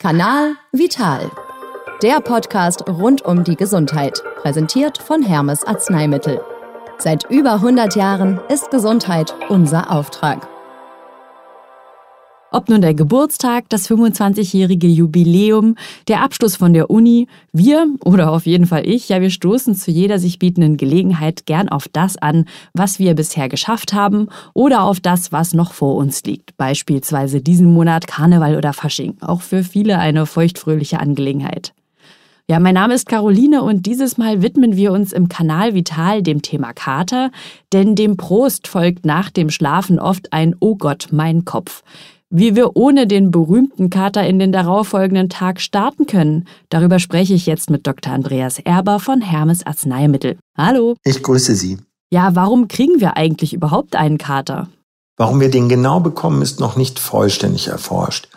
Kanal Vital. Der Podcast rund um die Gesundheit, präsentiert von Hermes Arzneimittel. Seit über 100 Jahren ist Gesundheit unser Auftrag. Ob nun der Geburtstag, das 25-jährige Jubiläum, der Abschluss von der Uni, wir oder auf jeden Fall ich, ja, wir stoßen zu jeder sich bietenden Gelegenheit gern auf das an, was wir bisher geschafft haben oder auf das, was noch vor uns liegt. Beispielsweise diesen Monat Karneval oder Fasching. Auch für viele eine feuchtfröhliche Angelegenheit. Ja, mein Name ist Caroline und dieses Mal widmen wir uns im Kanal Vital dem Thema Kater, denn dem Prost folgt nach dem Schlafen oft ein Oh Gott, mein Kopf. Wie wir ohne den berühmten Kater in den darauffolgenden Tag starten können, darüber spreche ich jetzt mit Dr. Andreas Erber von Hermes Arzneimittel. Hallo. Ich grüße Sie. Ja, warum kriegen wir eigentlich überhaupt einen Kater? Warum wir den genau bekommen, ist noch nicht vollständig erforscht.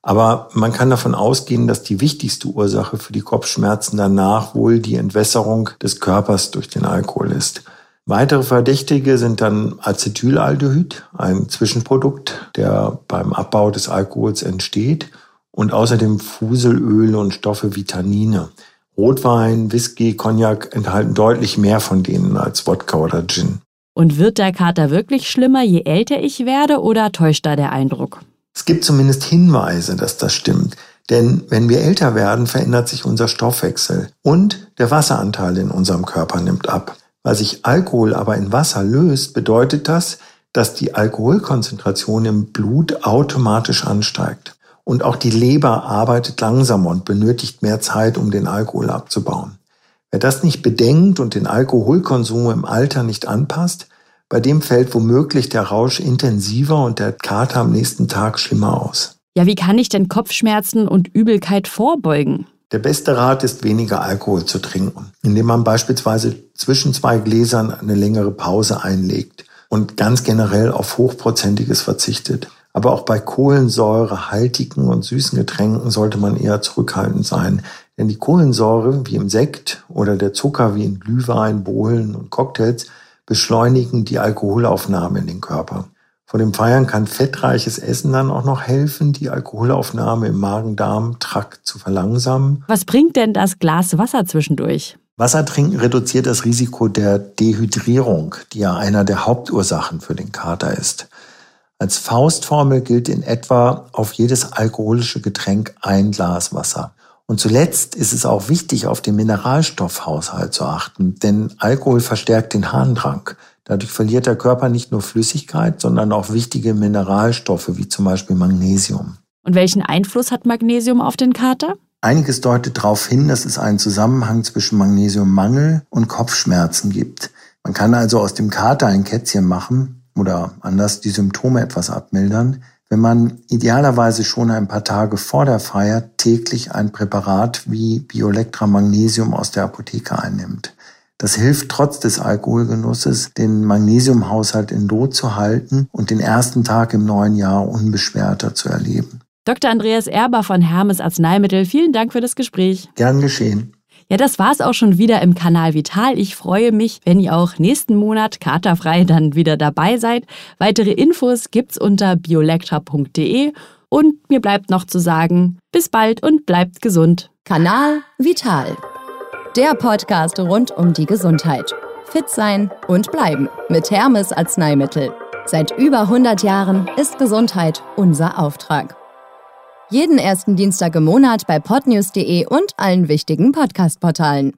Aber man kann davon ausgehen, dass die wichtigste Ursache für die Kopfschmerzen danach wohl die Entwässerung des Körpers durch den Alkohol ist. Weitere Verdächtige sind dann Acetylaldehyd, ein Zwischenprodukt, der beim Abbau des Alkohols entsteht, und außerdem Fuselöle und Stoffe wie Tannine. Rotwein, Whisky, Cognac enthalten deutlich mehr von denen als Wodka oder Gin. Und wird der Kater wirklich schlimmer, je älter ich werde, oder täuscht da der Eindruck? Es gibt zumindest Hinweise, dass das stimmt. Denn wenn wir älter werden, verändert sich unser Stoffwechsel und der Wasseranteil in unserem Körper nimmt ab. Weil sich Alkohol aber in Wasser löst, bedeutet das, dass die Alkoholkonzentration im Blut automatisch ansteigt. Und auch die Leber arbeitet langsamer und benötigt mehr Zeit, um den Alkohol abzubauen. Wer das nicht bedenkt und den Alkoholkonsum im Alter nicht anpasst, bei dem fällt womöglich der Rausch intensiver und der Kater am nächsten Tag schlimmer aus. Ja, wie kann ich denn Kopfschmerzen und Übelkeit vorbeugen? Der beste Rat ist, weniger Alkohol zu trinken, indem man beispielsweise zwischen zwei Gläsern eine längere Pause einlegt und ganz generell auf Hochprozentiges verzichtet. Aber auch bei kohlensäurehaltigen und süßen Getränken sollte man eher zurückhaltend sein. Denn die Kohlensäure, wie im Sekt oder der Zucker, wie in Glühwein, Bohlen und Cocktails, beschleunigen die Alkoholaufnahme in den Körper. Vor dem Feiern kann fettreiches Essen dann auch noch helfen, die Alkoholaufnahme im Magen-Darm-Trakt zu verlangsamen. Was bringt denn das Glas Wasser zwischendurch? Wasser trinken reduziert das Risiko der Dehydrierung, die ja einer der Hauptursachen für den Kater ist. Als Faustformel gilt in etwa auf jedes alkoholische Getränk ein Glas Wasser. Und zuletzt ist es auch wichtig, auf den Mineralstoffhaushalt zu achten, denn Alkohol verstärkt den Harndrang. Dadurch verliert der Körper nicht nur Flüssigkeit, sondern auch wichtige Mineralstoffe wie zum Beispiel Magnesium. Und welchen Einfluss hat Magnesium auf den Kater? Einiges deutet darauf hin, dass es einen Zusammenhang zwischen Magnesiummangel und Kopfschmerzen gibt. Man kann also aus dem Kater ein Kätzchen machen oder anders die Symptome etwas abmildern, wenn man idealerweise schon ein paar Tage vor der Feier täglich ein Präparat wie Biolectra Magnesium aus der Apotheke einnimmt. Das hilft trotz des Alkoholgenusses, den Magnesiumhaushalt in Lot zu halten und den ersten Tag im neuen Jahr unbeschwerter zu erleben. Dr. Andreas Erber von Hermes Arzneimittel, vielen Dank für das Gespräch. Gern geschehen. Ja, das war's auch schon wieder im Kanal Vital. Ich freue mich, wenn ihr auch nächsten Monat katerfrei dann wieder dabei seid. Weitere Infos gibt's unter biolectra.de und mir bleibt noch zu sagen, bis bald und bleibt gesund. Kanal Vital. Der Podcast rund um die Gesundheit. Fit sein und bleiben mit Hermes Arzneimittel. Seit über 100 Jahren ist Gesundheit unser Auftrag. Jeden ersten Dienstag im Monat bei podnews.de und allen wichtigen Podcast-Portalen.